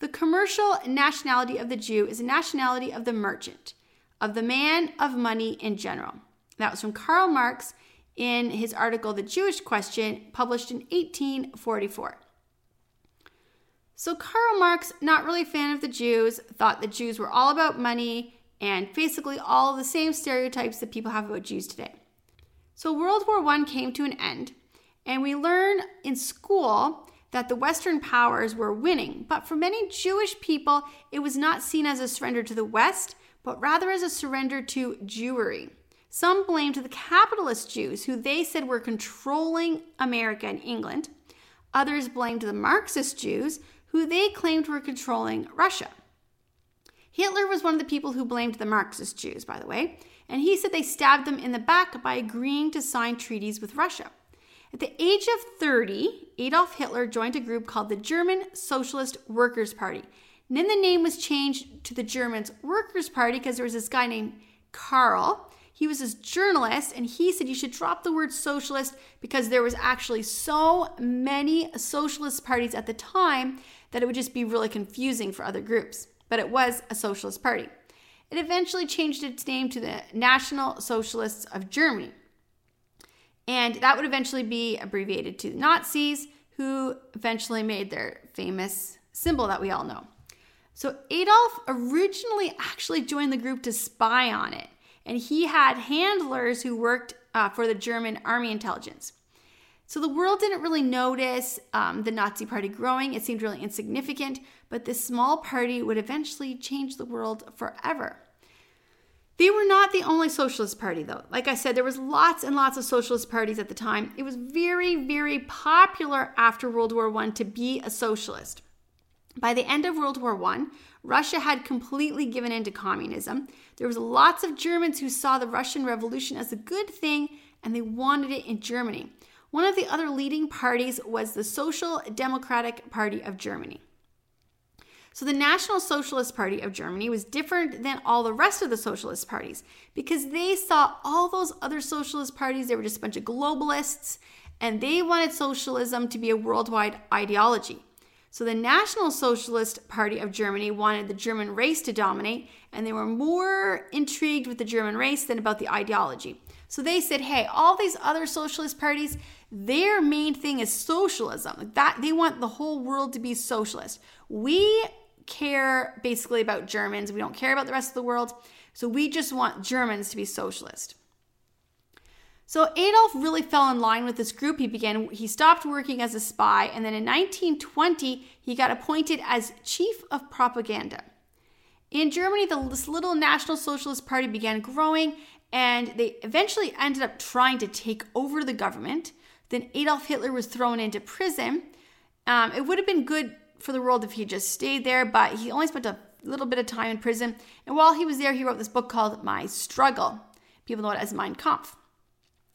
A: The commercial nationality of the Jew is a nationality of the merchant, of the man of money in general. That was from Karl Marx in his article, The Jewish Question, published in 1844. So, Karl Marx, not really a fan of the Jews, thought the Jews were all about money and basically all the same stereotypes that people have about Jews today. So, World War I came to an end, and we learn in school that the Western powers were winning. But for many Jewish people, it was not seen as a surrender to the West, but rather as a surrender to Jewry. Some blamed the capitalist Jews, who they said were controlling America and England. Others blamed the Marxist Jews, who they claimed were controlling Russia. Hitler was one of the people who blamed the Marxist Jews, by the way, and he said they stabbed them in the back by agreeing to sign treaties with Russia. At the age of 30, Adolf Hitler joined a group called the German Socialist Workers' Party. And then the name was changed to the German Workers' Party because there was this guy named Karl he was this journalist and he said you should drop the word socialist because there was actually so many socialist parties at the time that it would just be really confusing for other groups. But it was a socialist party. It eventually changed its name to the National Socialists of Germany. And that would eventually be abbreviated to the Nazis, who eventually made their famous symbol that we all know. So Adolf originally actually joined the group to spy on it and he had handlers who worked uh, for the German army intelligence. So the world didn't really notice um, the Nazi party growing. It seemed really insignificant, but this small party would eventually change the world forever. They were not the only socialist party though. Like I said, there was lots and lots of socialist parties at the time. It was very, very popular after World War I to be a socialist. By the end of World War I, Russia had completely given in to communism. There was lots of Germans who saw the Russian Revolution as a good thing and they wanted it in Germany. One of the other leading parties was the Social Democratic Party of Germany. So, the National Socialist Party of Germany was different than all the rest of the socialist parties because they saw all those other socialist parties, they were just a bunch of globalists and they wanted socialism to be a worldwide ideology. So the National Socialist Party of Germany wanted the German race to dominate, and they were more intrigued with the German race than about the ideology. So they said, "Hey, all these other socialist parties, their main thing is socialism. That they want the whole world to be socialist. We care basically about Germans. We don't care about the rest of the world. So we just want Germans to be socialist." So Adolf really fell in line with this group. He began he stopped working as a spy and then in 1920 he got appointed as chief of propaganda. In Germany, the, this little National Socialist Party began growing and they eventually ended up trying to take over the government. Then Adolf Hitler was thrown into prison. Um, it would have been good for the world if he just stayed there, but he only spent a little bit of time in prison. And while he was there, he wrote this book called My Struggle. People know it as Mein Kampf.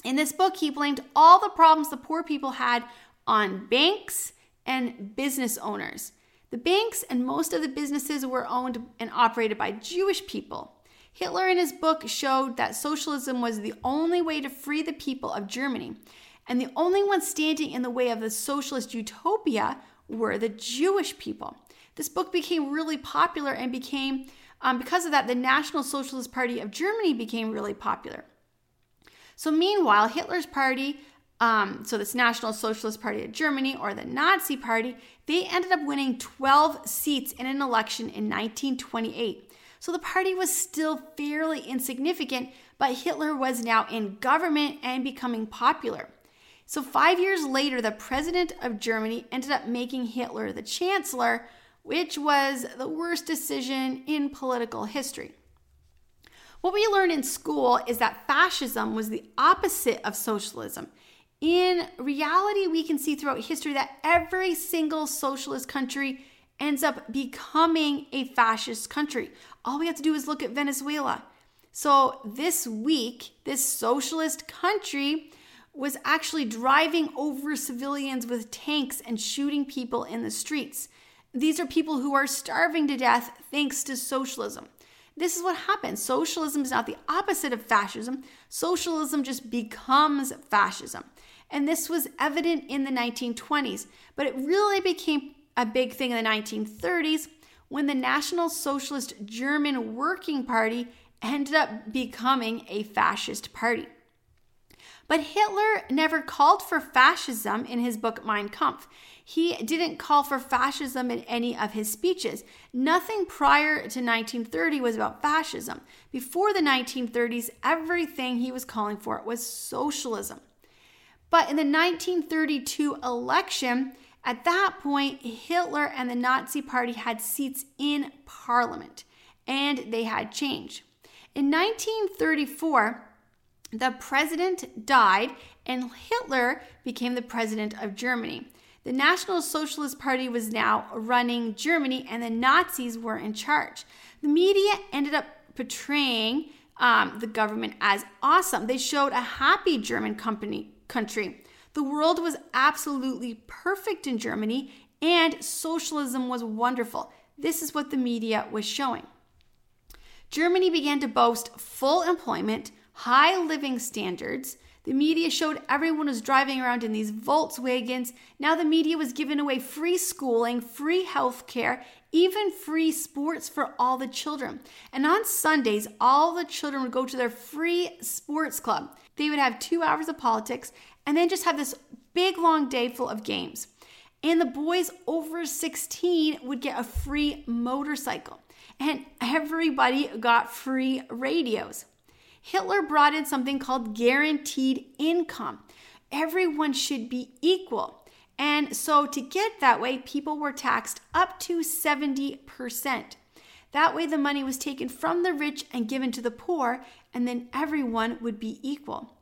A: In this book, he blamed all the problems the poor people had on banks and business owners. The banks and most of the businesses were owned and operated by Jewish people. Hitler in his book showed that socialism was the only way to free the people of Germany, and the only ones standing in the way of the socialist utopia were the Jewish people. This book became really popular and became, um, because of that, the National Socialist Party of Germany became really popular. So, meanwhile, Hitler's party, um, so this National Socialist Party of Germany or the Nazi Party, they ended up winning 12 seats in an election in 1928. So the party was still fairly insignificant, but Hitler was now in government and becoming popular. So, five years later, the president of Germany ended up making Hitler the chancellor, which was the worst decision in political history. What we learn in school is that fascism was the opposite of socialism. In reality, we can see throughout history that every single socialist country ends up becoming a fascist country. All we have to do is look at Venezuela. So, this week, this socialist country was actually driving over civilians with tanks and shooting people in the streets. These are people who are starving to death thanks to socialism. This is what happens. Socialism is not the opposite of fascism. Socialism just becomes fascism. And this was evident in the 1920s, but it really became a big thing in the 1930s when the National Socialist German Working Party ended up becoming a fascist party. But Hitler never called for fascism in his book Mein Kampf. He didn't call for fascism in any of his speeches. Nothing prior to 1930 was about fascism. Before the 1930s, everything he was calling for was socialism. But in the 1932 election, at that point, Hitler and the Nazi Party had seats in parliament, and they had changed. In 1934, the president died, and Hitler became the president of Germany. The National Socialist Party was now running Germany, and the Nazis were in charge. The media ended up portraying um, the government as awesome. They showed a happy German company country. The world was absolutely perfect in Germany, and socialism was wonderful. This is what the media was showing. Germany began to boast full employment, high living standards, the media showed everyone was driving around in these Volkswagens. Now the media was giving away free schooling, free health care, even free sports for all the children. And on Sundays, all the children would go to their free sports club. They would have two hours of politics and then just have this big long day full of games. And the boys over 16 would get a free motorcycle. And everybody got free radios. Hitler brought in something called guaranteed income. Everyone should be equal. And so, to get that way, people were taxed up to 70%. That way, the money was taken from the rich and given to the poor, and then everyone would be equal.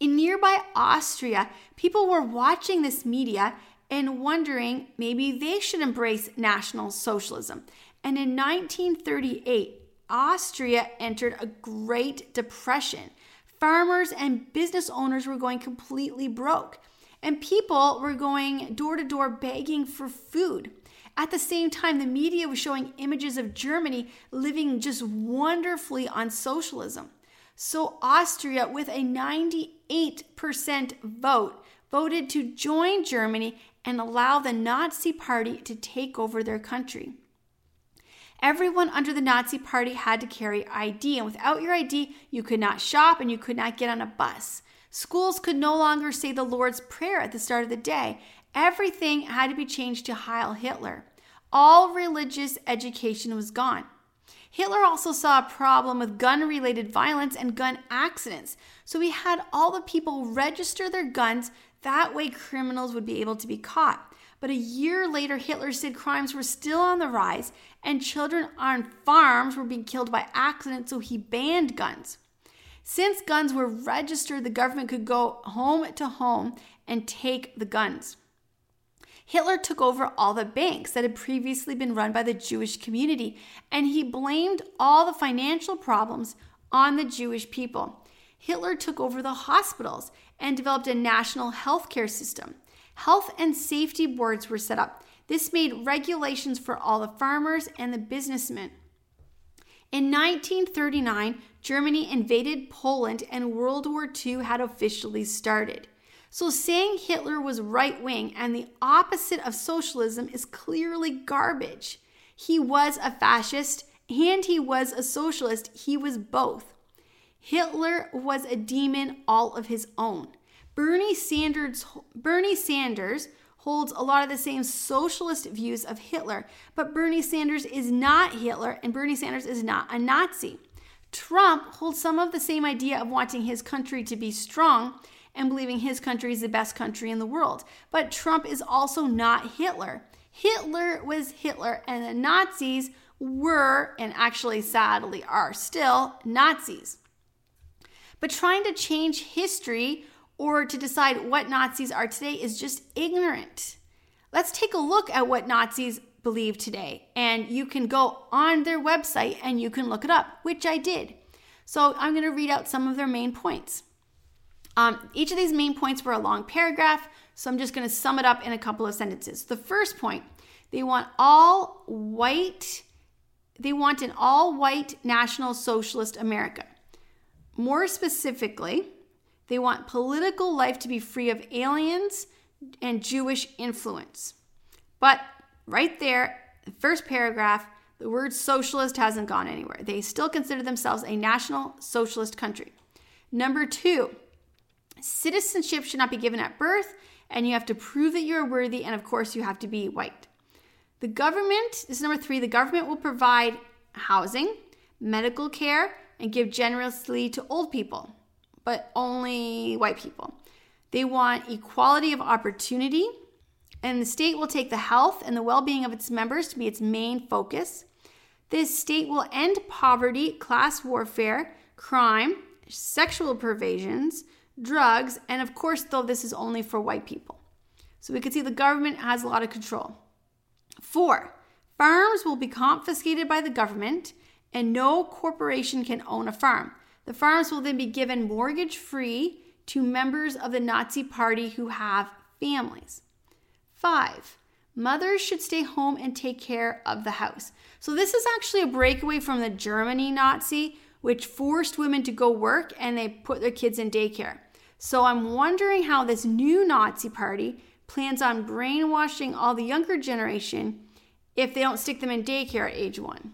A: In nearby Austria, people were watching this media and wondering maybe they should embrace National Socialism. And in 1938, Austria entered a Great Depression. Farmers and business owners were going completely broke, and people were going door to door begging for food. At the same time, the media was showing images of Germany living just wonderfully on socialism. So, Austria, with a 98% vote, voted to join Germany and allow the Nazi Party to take over their country. Everyone under the Nazi Party had to carry ID, and without your ID, you could not shop and you could not get on a bus. Schools could no longer say the Lord's Prayer at the start of the day. Everything had to be changed to Heil Hitler. All religious education was gone. Hitler also saw a problem with gun related violence and gun accidents, so he had all the people register their guns. That way, criminals would be able to be caught. But a year later, Hitler said crimes were still on the rise and children on farms were being killed by accident, so he banned guns. Since guns were registered, the government could go home to home and take the guns. Hitler took over all the banks that had previously been run by the Jewish community, and he blamed all the financial problems on the Jewish people. Hitler took over the hospitals and developed a national healthcare system. Health and safety boards were set up. This made regulations for all the farmers and the businessmen. In 1939, Germany invaded Poland and World War II had officially started. So, saying Hitler was right wing and the opposite of socialism is clearly garbage. He was a fascist and he was a socialist. He was both. Hitler was a demon all of his own. Bernie Sanders, Bernie Sanders holds a lot of the same socialist views of Hitler, but Bernie Sanders is not Hitler and Bernie Sanders is not a Nazi. Trump holds some of the same idea of wanting his country to be strong and believing his country is the best country in the world. But Trump is also not Hitler. Hitler was Hitler, and the Nazis were, and actually sadly are still, Nazis. But trying to change history or to decide what Nazis are today is just ignorant. Let's take a look at what Nazis believe today. And you can go on their website and you can look it up, which I did. So I'm going to read out some of their main points. Um, each of these main points were a long paragraph, so I'm just going to sum it up in a couple of sentences. The first point they want all white, they want an all white National Socialist America. More specifically, they want political life to be free of aliens and Jewish influence. But right there, the first paragraph, the word socialist hasn't gone anywhere. They still consider themselves a national socialist country. Number two, Citizenship should not be given at birth, and you have to prove that you're worthy, and of course, you have to be white. The government, this is number three, the government will provide housing, medical care, and give generously to old people, but only white people. They want equality of opportunity, and the state will take the health and the well being of its members to be its main focus. This state will end poverty, class warfare, crime, sexual perversions, drugs, and of course, though, this is only for white people. So we can see the government has a lot of control. Four, farms will be confiscated by the government, and no corporation can own a farm. The farms will then be given mortgage free to members of the Nazi Party who have families. Five, mothers should stay home and take care of the house. So, this is actually a breakaway from the Germany Nazi, which forced women to go work and they put their kids in daycare. So I'm wondering how this new Nazi party plans on brainwashing all the younger generation if they don't stick them in daycare at age one.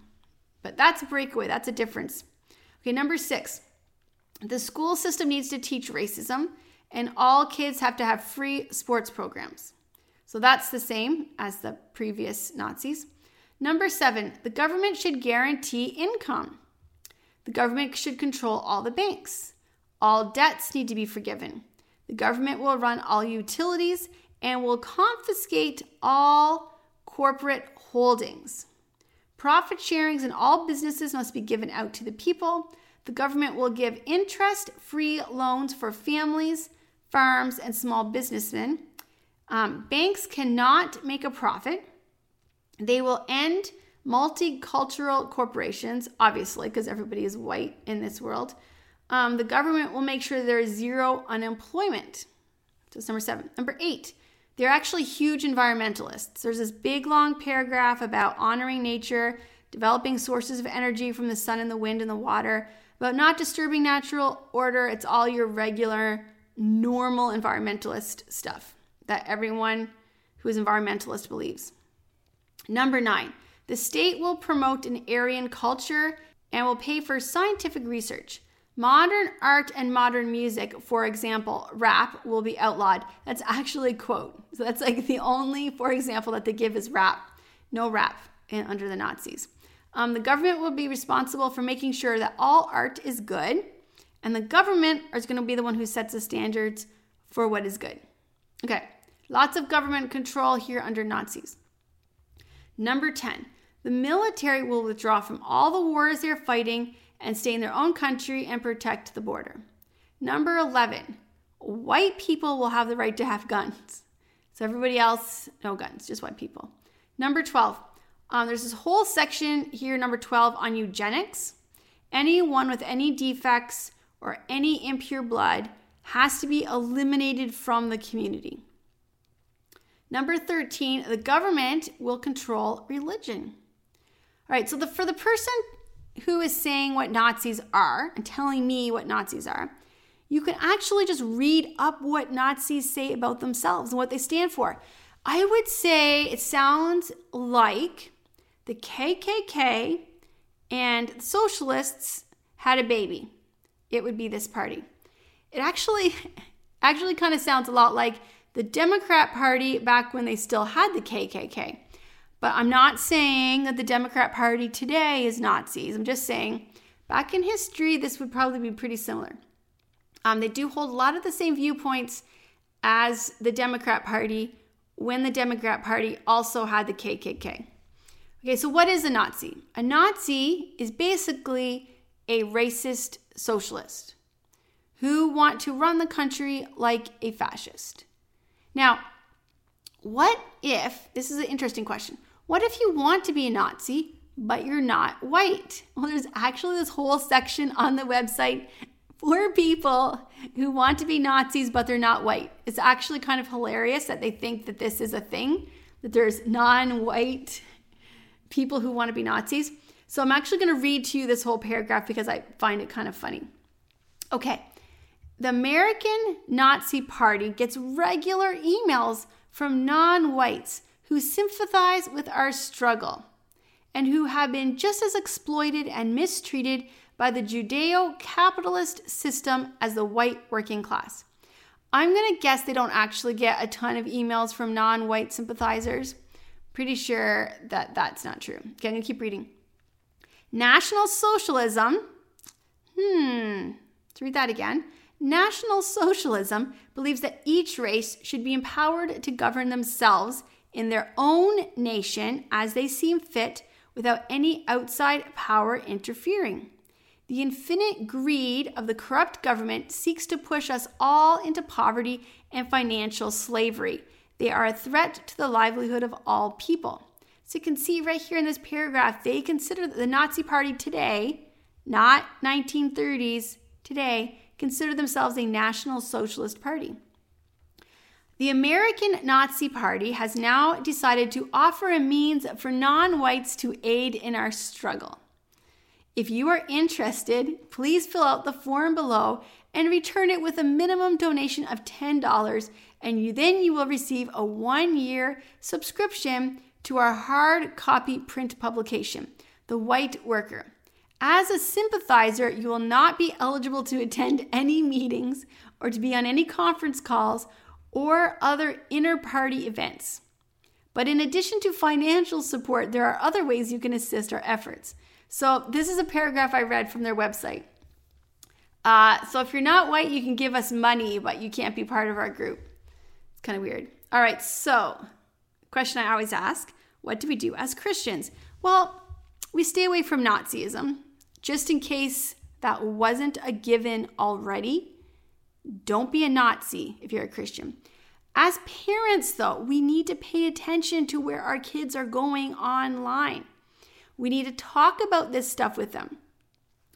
A: But that's a breakaway, that's a difference. Okay, number six the school system needs to teach racism, and all kids have to have free sports programs. So that's the same as the previous Nazis. Number seven, the government should guarantee income. The government should control all the banks. All debts need to be forgiven. The government will run all utilities and will confiscate all corporate holdings. Profit sharings in all businesses must be given out to the people. The government will give interest free loans for families, farms, and small businessmen. Um, banks cannot make a profit. They will end multicultural corporations, obviously, because everybody is white in this world um, the government will make sure there is zero unemployment. So number seven. Number eight, they're actually huge environmentalists. There's this big long paragraph about honoring nature, developing sources of energy from the sun and the wind and the water, about not disturbing natural order. It's all your regular normal environmentalist stuff that everyone who is environmentalist believes. Number nine, the state will promote an Aryan culture and will pay for scientific research. Modern art and modern music, for example, rap will be outlawed. That's actually quote. So that's like the only, for example, that they give is rap. No rap in, under the Nazis. Um, the government will be responsible for making sure that all art is good, and the government is going to be the one who sets the standards for what is good. Okay, lots of government control here under Nazis. Number 10, the military will withdraw from all the wars they're fighting and stay in their own country and protect the border. Number 11, white people will have the right to have guns. So everybody else, no guns, just white people. Number 12, um, there's this whole section here, number 12, on eugenics. Anyone with any defects or any impure blood has to be eliminated from the community. Number 13, the government will control religion. All right, so the, for the person who is saying what Nazis are and telling me what Nazis are, you can actually just read up what Nazis say about themselves and what they stand for. I would say it sounds like the KKK and socialists had a baby. It would be this party. It actually actually kind of sounds a lot like the Democrat Party back when they still had the KKK. But I'm not saying that the Democrat Party today is Nazis. I'm just saying back in history, this would probably be pretty similar. Um, they do hold a lot of the same viewpoints as the Democrat Party when the Democrat Party also had the KKK. Okay, so what is a Nazi? A Nazi is basically a racist socialist who want to run the country like a fascist. Now, what if, this is an interesting question, what if you want to be a Nazi, but you're not white? Well, there's actually this whole section on the website for people who want to be Nazis, but they're not white. It's actually kind of hilarious that they think that this is a thing, that there's non white people who want to be Nazis. So I'm actually going to read to you this whole paragraph because I find it kind of funny. Okay. The American Nazi Party gets regular emails from non whites who sympathize with our struggle and who have been just as exploited and mistreated by the Judeo capitalist system as the white working class. I'm going to guess they don't actually get a ton of emails from non white sympathizers. Pretty sure that that's not true. Okay, I'm going to keep reading. National Socialism, hmm, let's read that again. National Socialism believes that each race should be empowered to govern themselves in their own nation as they seem fit without any outside power interfering. The infinite greed of the corrupt government seeks to push us all into poverty and financial slavery. They are a threat to the livelihood of all people. So you can see right here in this paragraph, they consider the Nazi Party today, not 1930s, today, consider themselves a National Socialist Party. The American Nazi Party has now decided to offer a means for non whites to aid in our struggle. If you are interested, please fill out the form below and return it with a minimum donation of $10 and you then you will receive a 1-year subscription to our hard copy print publication, The White Worker. As a sympathizer, you will not be eligible to attend any meetings or to be on any conference calls or other inter party events. But in addition to financial support, there are other ways you can assist our efforts. So, this is a paragraph I read from their website. Uh, so, if you're not white, you can give us money, but you can't be part of our group. It's kind of weird. All right, so question I always ask what do we do as Christians? Well, we stay away from Nazism just in case that wasn't a given already. Don't be a Nazi if you're a Christian. As parents, though, we need to pay attention to where our kids are going online. We need to talk about this stuff with them.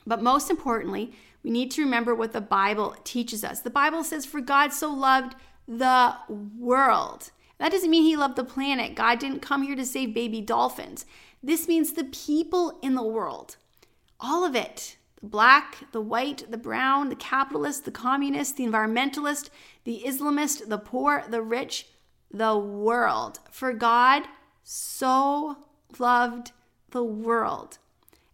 A: But most importantly, we need to remember what the Bible teaches us. The Bible says, For God so loved the world. That doesn't mean he loved the planet. God didn't come here to save baby dolphins. This means the people in the world. All of it. The black, the white, the brown, the capitalist, the communist, the environmentalist, the Islamist, the poor, the rich, the world. For God so loved the world.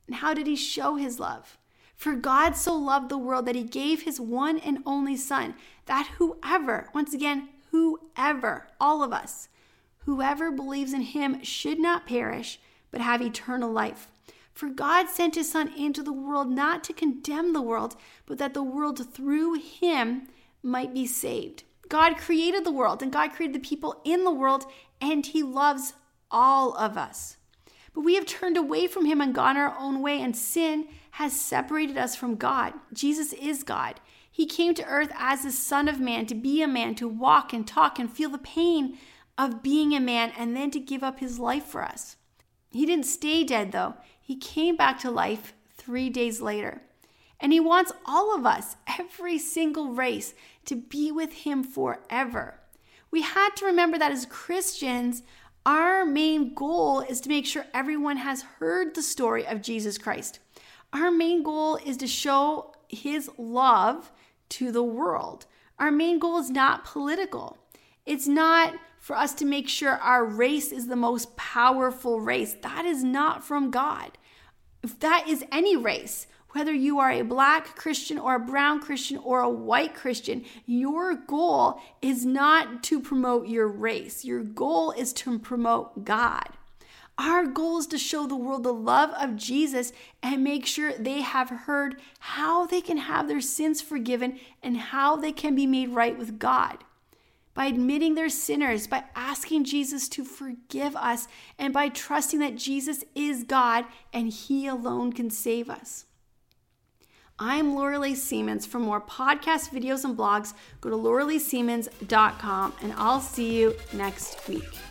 A: And how did he show his love? For God so loved the world that he gave his one and only Son, that whoever, once again, whoever, all of us, whoever believes in him should not perish, but have eternal life. For God sent his Son into the world not to condemn the world, but that the world through him might be saved. God created the world and God created the people in the world, and he loves all of us. But we have turned away from him and gone our own way, and sin has separated us from God. Jesus is God. He came to earth as the Son of Man to be a man, to walk and talk and feel the pain of being a man, and then to give up his life for us. He didn't stay dead, though. He came back to life three days later. And he wants all of us, every single race, to be with him forever. We had to remember that as Christians, our main goal is to make sure everyone has heard the story of Jesus Christ. Our main goal is to show his love to the world. Our main goal is not political. It's not for us to make sure our race is the most powerful race. That is not from God. If that is any race, whether you are a black Christian or a brown Christian or a white Christian, your goal is not to promote your race. Your goal is to promote God. Our goal is to show the world the love of Jesus and make sure they have heard how they can have their sins forgiven and how they can be made right with God. By admitting they're sinners, by asking Jesus to forgive us, and by trusting that Jesus is God and He alone can save us. I'm Laura Siemens. For more podcast videos and blogs, go to lauraleesiemens.com and I'll see you next week.